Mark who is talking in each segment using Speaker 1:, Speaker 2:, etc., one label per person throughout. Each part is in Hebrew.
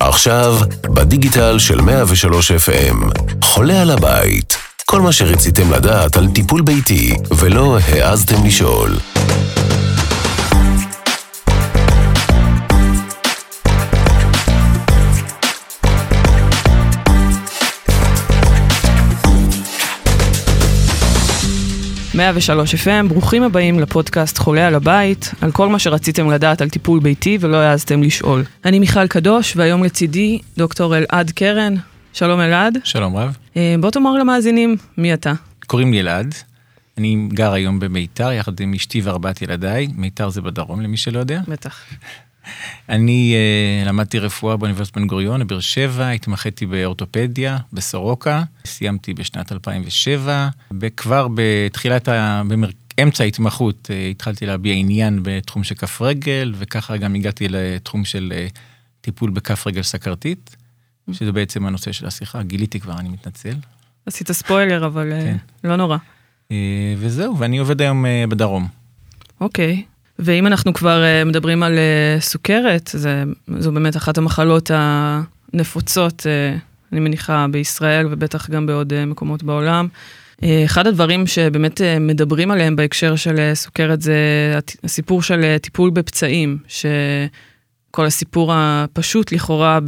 Speaker 1: עכשיו, בדיגיטל של 103 FM, חולה על הבית. כל מה שרציתם לדעת על טיפול ביתי ולא העזתם לשאול.
Speaker 2: מאה ושלוש FM, ברוכים הבאים לפודקאסט חולה על הבית, על כל מה שרציתם לדעת על טיפול ביתי ולא העזתם לשאול. אני מיכל קדוש, והיום לצידי דוקטור אלעד קרן. שלום אלעד.
Speaker 3: שלום רב.
Speaker 2: אה, בוא תאמר למאזינים, מי אתה?
Speaker 3: קוראים לי אלעד, אני גר היום במיתר יחד עם אשתי וארבעת ילדיי, מיתר זה בדרום למי שלא יודע.
Speaker 2: בטח.
Speaker 3: אני uh, למדתי רפואה באוניברסיטת בן גוריון, בבאר שבע, התמחיתי באורתופדיה, בסורוקה, סיימתי בשנת 2007, וכבר בתחילת, ה... באמצע ההתמחות uh, התחלתי להביע עניין בתחום של כף רגל, וככה גם הגעתי לתחום של uh, טיפול בכף רגל סכרתית, שזה בעצם הנושא של השיחה, גיליתי כבר, אני מתנצל.
Speaker 2: עשית ספוילר, אבל כן. לא נורא.
Speaker 3: Uh, וזהו, ואני עובד היום uh, בדרום.
Speaker 2: אוקיי. ואם אנחנו כבר uh, מדברים על uh, סוכרת, זה, זו באמת אחת המחלות הנפוצות, uh, אני מניחה, בישראל ובטח גם בעוד מקומות בעולם. אחד הדברים שבאמת מדברים עליהם בהקשר של סוכרת זה הסיפור של טיפול בפצעים, שכל הסיפור הפשוט לכאורה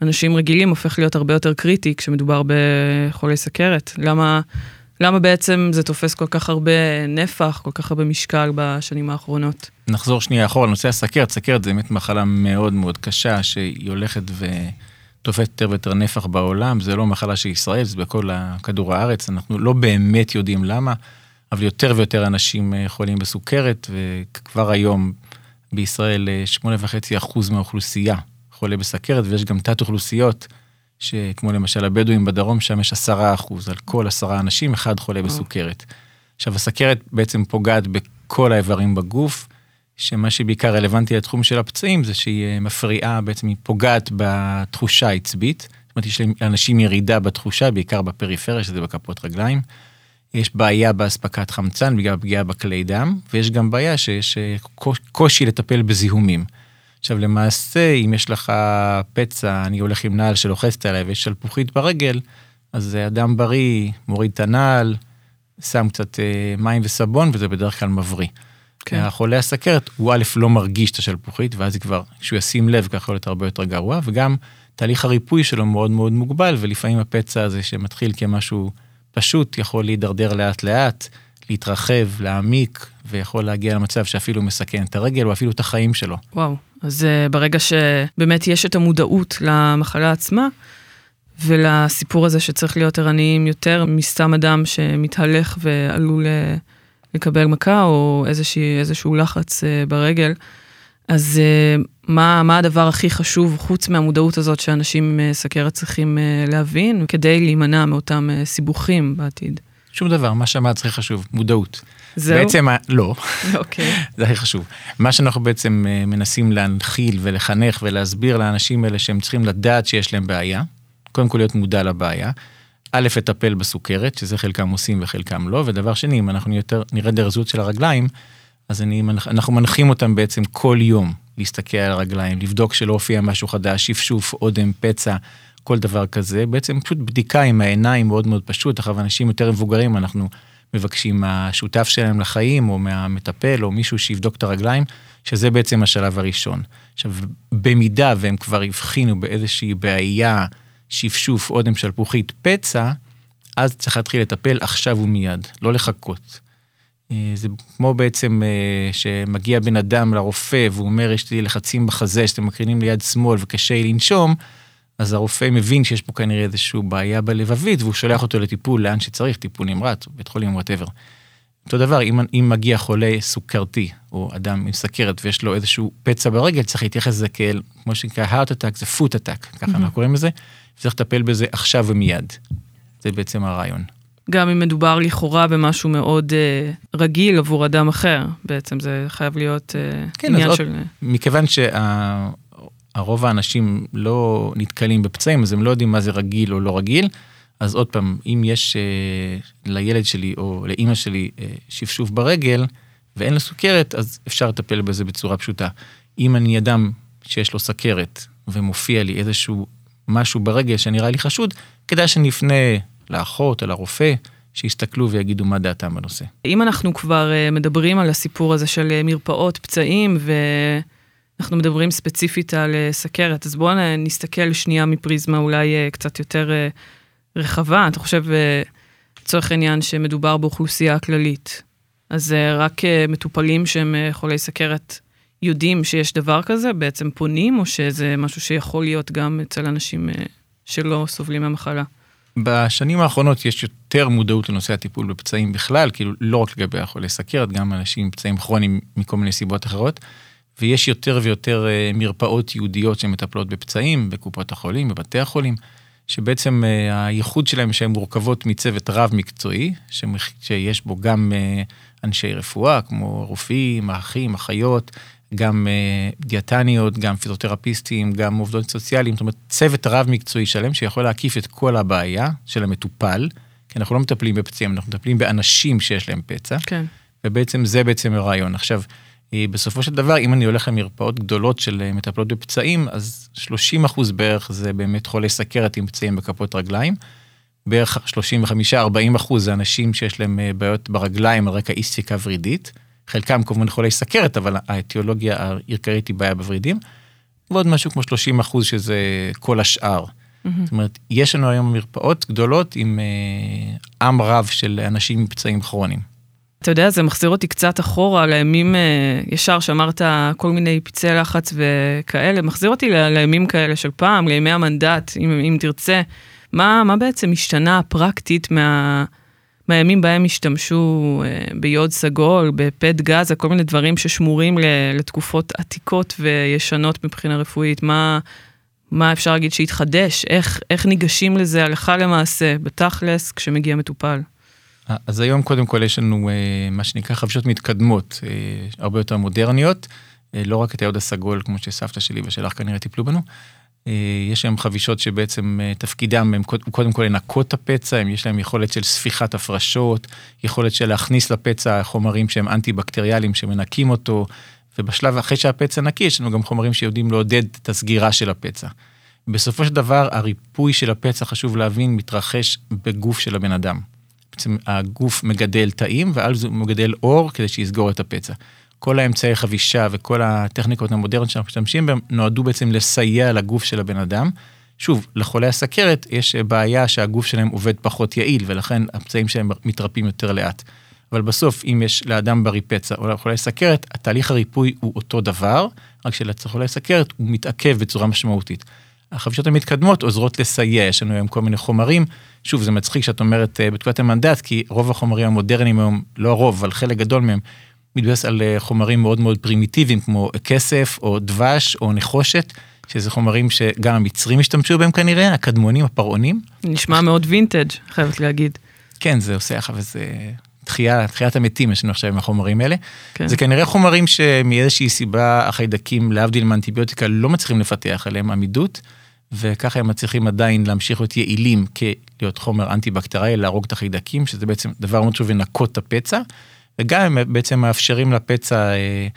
Speaker 2: באנשים רגילים הופך להיות הרבה יותר קריטי כשמדובר בחולי סוכרת. למה... למה בעצם זה תופס כל כך הרבה נפח, כל כך הרבה משקל בשנים האחרונות?
Speaker 3: נחזור שנייה אחורה לנושא הסכרת. סכרת זה באמת מחלה מאוד מאוד קשה, שהיא הולכת ותופסת יותר ויותר נפח בעולם. זה לא מחלה של ישראל, זה בכל כדור הארץ. אנחנו לא באמת יודעים למה, אבל יותר ויותר אנשים אה, חולים בסוכרת, וכבר היום בישראל 8.5% אה, מהאוכלוסייה חולה בסכרת, ויש גם תת אוכלוסיות. שכמו למשל הבדואים בדרום, שם יש עשרה אחוז, על כל עשרה אנשים, אחד חולה בסוכרת. עכשיו, הסכרת בעצם פוגעת בכל האיברים בגוף, שמה שבעיקר רלוונטי לתחום של הפצעים, זה שהיא מפריעה, בעצם היא פוגעת בתחושה העצבית. זאת אומרת, יש לאנשים ירידה בתחושה, בעיקר בפריפריה, שזה בכפות רגליים. יש בעיה באספקת חמצן בגלל פגיעה בכלי דם, ויש גם בעיה שיש אה, קושי לטפל בזיהומים. עכשיו למעשה, אם יש לך פצע, אני הולך עם נעל שלוחצת עליי ויש שלפוחית ברגל, אז אדם בריא מוריד את הנעל, שם קצת אה, מים וסבון וזה בדרך כלל מבריא. כן. החולה הסכרת, הוא א' לא מרגיש את השלפוחית, ואז היא כבר, כשהוא ישים לב, ככה יכול להיות הרבה יותר גרוע, וגם תהליך הריפוי שלו מאוד מאוד מוגבל, ולפעמים הפצע הזה שמתחיל כמשהו פשוט, יכול להידרדר לאט לאט, להתרחב, להעמיק, ויכול להגיע למצב שאפילו מסכן את הרגל, או אפילו את החיים שלו.
Speaker 2: וואו. אז uh, ברגע שבאמת יש את המודעות למחלה עצמה, ולסיפור הזה שצריך להיות ערניים יותר מסתם אדם שמתהלך ועלול uh, לקבל מכה או איזושהי, איזשהו לחץ uh, ברגל, אז מה, מה הדבר הכי חשוב חוץ מהמודעות הזאת שאנשים עם סכרת צריכים להבין כדי להימנע מאותם סיבוכים בעתיד?
Speaker 3: שום דבר, מה שאמרת הכי חשוב, מודעות.
Speaker 2: זהו?
Speaker 3: בעצם, לא.
Speaker 2: אוקיי. Okay.
Speaker 3: זה הכי חשוב. מה שאנחנו בעצם אה, מנסים להנחיל ולחנך ולהסביר לאנשים האלה שהם צריכים לדעת שיש להם בעיה, קודם כל להיות מודע לבעיה. א', לטפל בסוכרת, שזה חלקם עושים וחלקם לא, ודבר שני, אם אנחנו יותר נרד לרזות של הרגליים, אז אני, אנחנו מנחים אותם בעצם כל יום להסתכל על הרגליים, לבדוק שלא הופיע משהו חדש, שפשוף, אודם, פצע, כל דבר כזה. בעצם פשוט בדיקה עם העיניים מאוד מאוד פשוט, אחר אנשים יותר מבוגרים, אנחנו מבקשים מהשותף שלהם לחיים, או מהמטפל, או מישהו שיבדוק את הרגליים, שזה בעצם השלב הראשון. עכשיו, במידה והם כבר הבחינו באיזושהי בעיה, שפשוף, אודם שלפוחית, פצע, אז צריך להתחיל לטפל עכשיו ומיד, לא לחכות. אה, זה כמו בעצם אה, שמגיע בן אדם לרופא והוא אומר, יש לי לחצים בחזה שאתם מקרינים ליד שמאל וקשה לי לנשום, אז הרופא מבין שיש פה כנראה איזושהי בעיה בלבבית, והוא שולח אותו לטיפול לאן שצריך, טיפול נמרץ, בית חולים, whatever. אותו דבר, אם, אם מגיע חולה סוכרתי, או אדם עם סכרת ויש לו איזשהו פצע ברגל, צריך להתייחס לזה כאל, כמו שנקרא heart attack, זה foot attack, ככה mm-hmm. אנחנו קוראים לזה, צריך לטפל בזה עכשיו ומיד. זה בעצם הרעיון.
Speaker 2: גם אם מדובר לכאורה במשהו מאוד uh, רגיל עבור אדם אחר, בעצם זה חייב להיות uh, כן, עניין של...
Speaker 3: מכיוון שה... הרוב האנשים לא נתקלים בפצעים, אז הם לא יודעים מה זה רגיל או לא רגיל. אז עוד פעם, אם יש אה, לילד שלי או לאימא שלי אה, שפשוף ברגל, ואין לו סוכרת, אז אפשר לטפל בזה בצורה פשוטה. אם אני אדם שיש לו סכרת ומופיע לי איזשהו משהו ברגל שנראה לי חשוד, כדאי שנפנה לאחות או לרופא, שיסתכלו ויגידו מה דעתם בנושא.
Speaker 2: אם אנחנו כבר אה, מדברים על הסיפור הזה של אה, מרפאות, פצעים, ואנחנו מדברים ספציפית על אה, סכרת, אז בואו נסתכל שנייה מפריזמה אולי קצת יותר רחבה. אתה חושב, לצורך העניין, שמדובר באוכלוסייה כללית, אז רק מטופלים שהם חולי סכרת יודעים שיש דבר כזה, בעצם פונים, או שזה משהו שיכול להיות גם אצל אנשים שלא סובלים מהמחלה?
Speaker 3: בשנים האחרונות יש יותר מודעות לנושא הטיפול בפצעים בכלל, כאילו לא רק לגבי החולי סכרת, גם אנשים עם פצעים כרוניים מכל מיני סיבות אחרות. ויש יותר ויותר אה, מרפאות ייעודיות שמטפלות בפצעים, בקופות החולים, בבתי החולים, שבעצם אה, הייחוד שלהם שהן מורכבות מצוות רב מקצועי, שיש בו גם אה, אנשי רפואה, כמו רופאים, אחים, אחיות, גם דיאטניות, גם פיזיותרפיסטים, גם עובדות סוציאליים, זאת אומרת צוות רב מקצועי שלם שיכול להקיף את כל הבעיה של המטופל, כי אנחנו לא מטפלים בפצעים, אנחנו מטפלים באנשים שיש להם פצע,
Speaker 2: כן.
Speaker 3: ובעצם זה בעצם הרעיון. עכשיו, בסופו של דבר, אם אני הולך למרפאות גדולות של אה, מטפלות בפצעים, אז 30 אחוז בערך זה באמת חולי סכרת עם פצעים בכפות רגליים. בערך 35-40 אחוז זה אנשים שיש להם בעיות ברגליים על רקע אי ספיקה ורידית. חלקם כמובן חולי סכרת, אבל האטיולוגיה העיקרית היא בעיה בוורידים, ועוד משהו כמו 30 אחוז שזה כל השאר. Mm-hmm. זאת אומרת, יש לנו היום מרפאות גדולות עם אה, עם רב של אנשים עם פצעים כרוניים.
Speaker 2: אתה יודע, זה מחזיר אותי קצת אחורה לימים, אה, ישר שאמרת כל מיני פצעי לחץ וכאלה, מחזיר אותי לימים כאלה של פעם, לימי המנדט, אם, אם תרצה. מה, מה בעצם השתנה פרקטית מה... מהימים בהם השתמשו אה, ביוד סגול, בפט גזה, כל מיני דברים ששמורים לתקופות עתיקות וישנות מבחינה רפואית. מה, מה אפשר להגיד שהתחדש? איך, איך ניגשים לזה הלכה למעשה, בתכלס, כשמגיע מטופל?
Speaker 3: אז היום קודם כל יש לנו אה, מה שנקרא חבשות מתקדמות, אה, הרבה יותר מודרניות, לא רק את היוד הסגול, כמו שסבתא שלי ושלך כנראה טיפלו בנו, אה, יש להם חבישות שבעצם אה, תפקידם הם קודם כל לנקות את הפצע, יש להם יכולת של ספיחת הפרשות, יכולת של להכניס לפצע חומרים שהם אנטי-בקטריאליים שמנקים אותו, ובשלב אחרי שהפצע נקי יש לנו גם חומרים שיודעים לעודד את הסגירה של הפצע. בסופו של דבר הריפוי של הפצע, חשוב להבין, מתרחש בגוף של הבן אדם. בעצם הגוף מגדל תאים ועל זה הוא מגדל אור כדי שיסגור את הפצע. כל האמצעי חבישה וכל הטכניקות המודרניות שאנחנו משתמשים בהן נועדו בעצם לסייע לגוף של הבן אדם. שוב, לחולי הסכרת יש בעיה שהגוף שלהם עובד פחות יעיל ולכן הפצעים שלהם מתרפים יותר לאט. אבל בסוף, אם יש לאדם בריא פצע או לחולי סכרת, התהליך הריפוי הוא אותו דבר, רק שלחולי סכרת הוא מתעכב בצורה משמעותית. החבישות המתקדמות עוזרות לסייע, יש לנו היום כל מיני חומרים. שוב, זה מצחיק שאת אומרת אה, בתקופת המנדט, כי רוב החומרים המודרניים היום, לא הרוב, אבל חלק גדול מהם, מתבסס על אה, חומרים מאוד מאוד פרימיטיביים כמו כסף או דבש או נחושת, שזה חומרים שגם המצרים השתמשו בהם כנראה, הקדמונים, הפרעונים.
Speaker 2: נשמע מאוד וינטג', חייבת להגיד.
Speaker 3: כן, זה עושה עכשיו איזה תחייה, תחיית המתים יש לנו עכשיו עם החומרים האלה. כן. זה כנראה חומרים שמאיזושהי סיבה החיידקים, להבדיל מאנטיביוטיקה, לא מצליחים לפתח עליהם עמידות, וככה הם מצליחים עדיין להמשיך להיות יעילים כלהיות חומר אנטי-בקטריאלי, להרוג את החיידקים, שזה בעצם דבר מאוד חשוב לנקות את הפצע. וגם הם בעצם מאפשרים לפצע אה,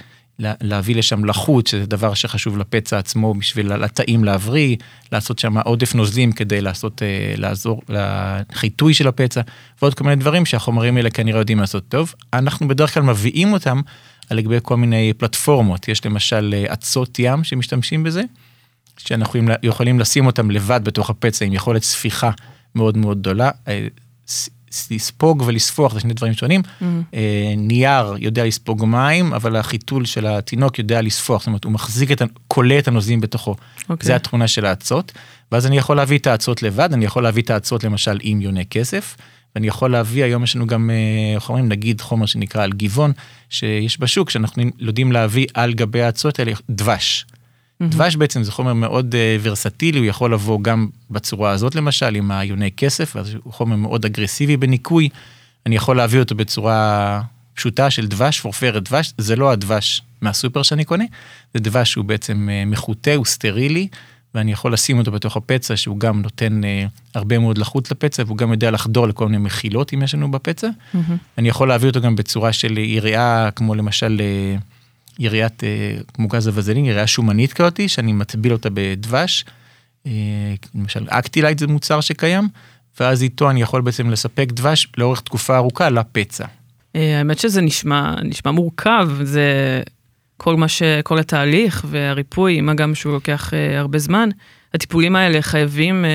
Speaker 3: להביא לשם לחות, שזה דבר שחשוב לפצע עצמו בשביל לתאים להבריא, לעשות שם עודף נוזלים כדי לעשות, אה, לעזור לחיטוי של הפצע, ועוד כל מיני דברים שהחומרים האלה כנראה יודעים לעשות טוב. אנחנו בדרך כלל מביאים אותם על לגבי כל מיני פלטפורמות, יש למשל אה, אצות ים שמשתמשים בזה, שאנחנו יכולים לשים אותם לבד בתוך הפצע עם יכולת ספיחה מאוד מאוד גדולה. לספוג ולספוח זה שני דברים שונים. Mm-hmm. אה, נייר יודע לספוג מים, אבל החיתול של התינוק יודע לספוח, זאת אומרת הוא מחזיק את, כולא את הנוזלים בתוכו. Okay. אוקיי. זה התכונה של האצות. ואז אני יכול להביא את האצות לבד, אני יכול להביא את האצות למשל עם יוני כסף. ואני יכול להביא, היום יש לנו גם אה, חומרים, נגיד חומר שנקרא על גבעון, שיש בשוק, שאנחנו יודעים להביא על גבי האצות האלה דבש. Mm-hmm. דבש בעצם זה חומר מאוד uh, ורסטילי, הוא יכול לבוא גם בצורה הזאת למשל, עם היוני כסף, אז הוא חומר מאוד אגרסיבי בניקוי. אני יכול להביא אותו בצורה פשוט של דבש, שפורפרת דבש, זה לא הדבש מהסופר שאני קונה, זה דבש שהוא בעצם uh, מחוטא, הוא סטרילי, ואני יכול לשים אותו בתוך הפצע, שהוא גם נותן אה, הרבה מאוד לחות לפצע, והוא גם יודע לחדור לכל מיני מחילות אם יש לנו בפצע.
Speaker 2: Mm-hmm.
Speaker 3: אני יכול להביא אותו גם בצורה של יריעה, כמו למשל אה, יריעת, אה, כמו גז הווזלין, יריעה שומנית כזאת, שאני מטביל אותה בדבש. אה, למשל אקטילייט זה מוצר שקיים, ואז איתו אני יכול בעצם לספק דבש לאורך תקופה ארוכה לפצע.
Speaker 2: אה, האמת שזה נשמע, נשמע מורכב, זה כל מה ש... כל התהליך והריפוי, מה גם שהוא לוקח הרבה זמן. הטיפולים האלה חייבים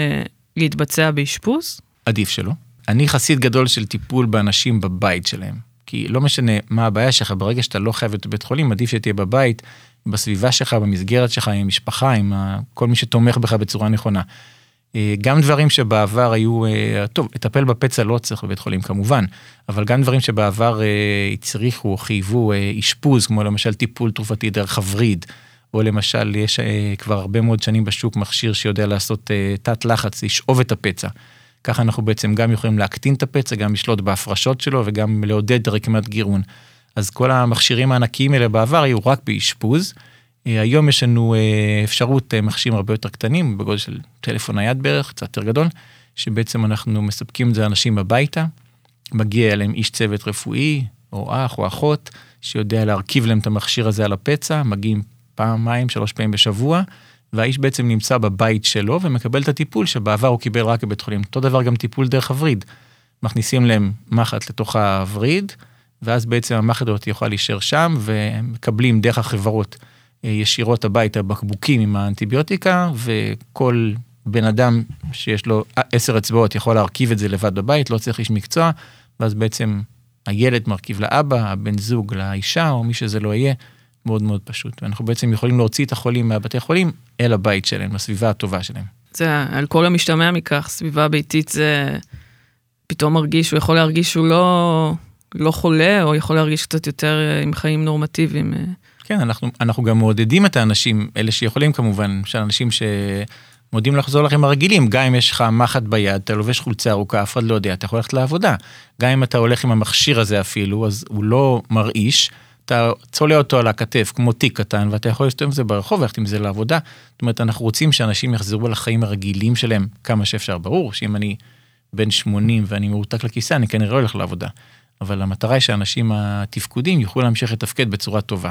Speaker 2: להתבצע באשפוז?
Speaker 3: עדיף שלא. אני חסיד גדול של טיפול באנשים בבית שלהם. כי לא משנה מה הבעיה שלך, ברגע שאתה לא חייב להיות בבית חולים, עדיף שתהיה בבית, בסביבה שלך, במסגרת שלך, עם המשפחה, עם כל מי שתומך בך בצורה נכונה. אה, גם דברים שבעבר היו, אה, טוב, לטפל בפצע לא צריך בבית חולים כמובן, אבל גם דברים שבעבר אה, הצריכו או חייבו אשפוז, כמו למשל טיפול תרופתי דרך הווריד, או למשל יש כבר הרבה מאוד שנים בשוק מכשיר שיודע לעשות תת לחץ, לשאוב את הפצע. ככה אנחנו בעצם גם יכולים להקטין את הפצע, גם לשלוט בהפרשות שלו וגם לעודד רקמת גירעון. אז כל המכשירים הענקיים האלה בעבר היו רק באשפוז. אה, היום יש לנו אה, אפשרות אה, מכשירים הרבה יותר קטנים, בגודל של טלפון נייד בערך, קצת יותר גדול, שבעצם אנחנו מספקים את זה לאנשים הביתה, מגיע אליהם איש צוות רפואי, או אח או אחות, שיודע להרכיב להם את המכשיר הזה על הפצע, מגיעים פעמיים, שלוש פעמים בשבוע, והאיש בעצם נמצא בבית שלו ומקבל את הטיפול שבעבר הוא קיבל רק בבית חולים. אותו דבר גם טיפול דרך הווריד. מכניסים להם מחט לתוך הווריד, ואז בעצם המחט הזאת יכולה להישאר שם, ומקבלים דרך החברות אה, ישירות הביתה בקבוקים עם האנטיביוטיקה, וכל בן אדם שיש לו עשר אצבעות יכול להרכיב את זה לבד בבית, לא צריך איש מקצוע, ואז בעצם הילד מרכיב לאבא, הבן זוג לאישה, או מי שזה לא יהיה, מאוד מאוד פשוט. ואנחנו בעצם יכולים להוציא את החולים מהבתי חולים אל הבית שלהם, לסביבה הטובה שלהם.
Speaker 2: זה על כל המשתמע מכך, סביבה ביתית זה פתאום מרגיש, הוא יכול להרגיש שהוא לא, לא חולה, או יכול להרגיש קצת יותר אה, עם חיים נורמטיביים. אה.
Speaker 3: כן, אנחנו, אנחנו גם מעודדים את האנשים, אלה שיכולים כמובן, של אנשים שמודים לחזור לחיים הרגילים, גם אם יש לך מחט ביד, אתה לובש חולצה ארוכה, אף אחד לא יודע, אתה יכול ללכת לעבודה. גם אם אתה הולך עם המכשיר הזה אפילו, אז הוא לא מרעיש, אתה צולע אותו על הכתף כמו תיק קטן, ואתה יכול להסתובב עם זה ברחוב, ללכת עם זה לעבודה. זאת אומרת, אנחנו רוצים שאנשים יחזרו לחיים הרגילים שלהם כמה שאפשר. ברור שאם אני בן 80 ואני מרותק לכיסא, אני כנראה לא הולך לעבודה. אבל המטרה היא שאנשים התפקודים יוכלו להמשיך לתפקד בצורה טובה.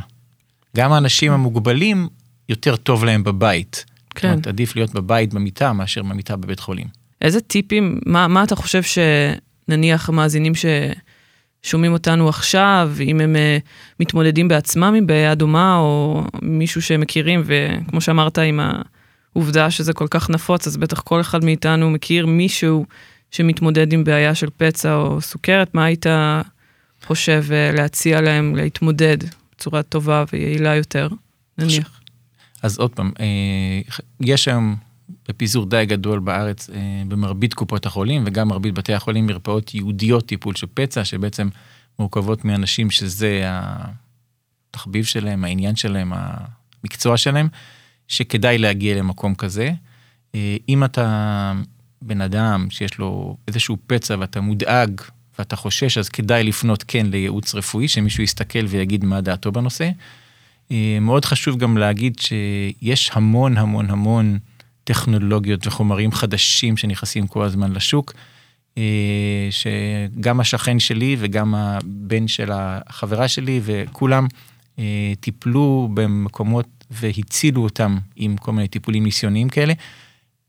Speaker 3: גם האנשים המוגבלים, יותר טוב להם בבית. כן. זאת אומרת, עדיף להיות בבית במיטה מאשר במיטה בבית חולים.
Speaker 2: איזה טיפים, מה, מה אתה חושב שנניח המאזינים ששומעים אותנו עכשיו, אם הם uh, מתמודדים בעצמם עם בעיה דומה, או מישהו שהם מכירים, וכמו שאמרת, עם העובדה שזה כל כך נפוץ, אז בטח כל אחד מאיתנו מכיר מישהו שמתמודד עם בעיה של פצע או סוכרת, מה היית חושב uh, להציע להם להתמודד בצורה טובה ויעילה יותר, נניח.
Speaker 3: אז עוד פעם, אה, יש היום בפיזור די גדול בארץ אה, במרבית קופות החולים וגם מרבית בתי החולים מרפאות ייעודיות טיפול של פצע, שבעצם מורכבות מאנשים שזה התחביב שלהם, העניין שלהם, המקצוע שלהם, שכדאי להגיע למקום כזה. אה, אם אתה בן אדם שיש לו איזשהו פצע ואתה מודאג ואתה חושש, אז כדאי לפנות כן לייעוץ רפואי, שמישהו יסתכל ויגיד מה דעתו בנושא. אה, מאוד חשוב גם להגיד שיש המון המון המון טכנולוגיות וחומרים חדשים שנכנסים כל הזמן לשוק, אה, שגם השכן שלי וגם הבן של החברה שלי וכולם אה, טיפלו במקומות והצילו אותם עם כל מיני טיפולים ניסיוניים כאלה.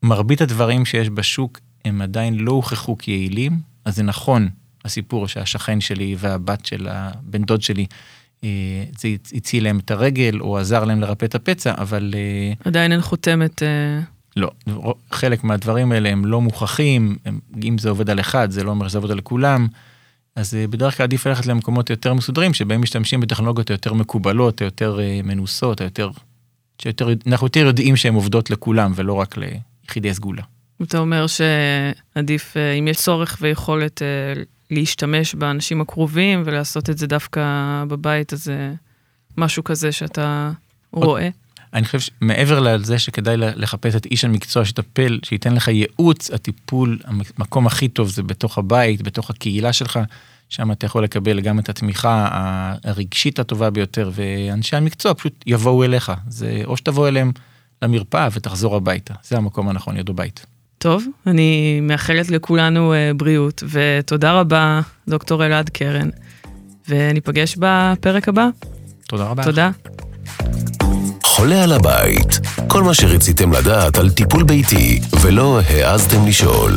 Speaker 3: מרבית הדברים שיש בשוק הם עדיין לא הוכחו כיעילים, אז זה נכון הסיפור שהשכן שלי והבת של הבן דוד שלי, אה, זה הציל להם את הרגל או עזר להם לרפא את הפצע, אבל...
Speaker 2: עדיין אין חותמת... אה,
Speaker 3: לא, חלק מהדברים האלה הם לא מוכחים, הם, אם זה עובד על אחד, זה לא אומר שזה עובד על כולם. אז בדרך כלל עדיף ללכת למקומות יותר מסודרים, שבהם משתמשים בטכנולוגיות היותר מקובלות, היותר מנוסות, היותר... שיותר, אנחנו יותר יודעים שהן עובדות לכולם ולא רק ליחידי סגולה.
Speaker 2: אתה אומר שעדיף, אם יש צורך ויכולת להשתמש באנשים הקרובים ולעשות את זה דווקא בבית, אז משהו כזה שאתה רואה.
Speaker 3: אני חושב שמעבר לזה שכדאי לחפש את איש המקצוע שטפל, שייתן לך ייעוץ, הטיפול, המקום הכי טוב זה בתוך הבית, בתוך הקהילה שלך, שם אתה יכול לקבל גם את התמיכה הרגשית הטובה ביותר, ואנשי המקצוע פשוט יבואו אליך. זה או שתבוא אליהם למרפאה ותחזור הביתה. זה המקום הנכון להיות בבית.
Speaker 2: טוב, אני מאחלת לכולנו אה, בריאות, ותודה רבה, דוקטור אלעד קרן, וניפגש בפרק הבא.
Speaker 3: תודה רבה.
Speaker 2: תודה.
Speaker 1: חולה על הבית, כל מה שרציתם לדעת על טיפול ביתי ולא העזתם לשאול.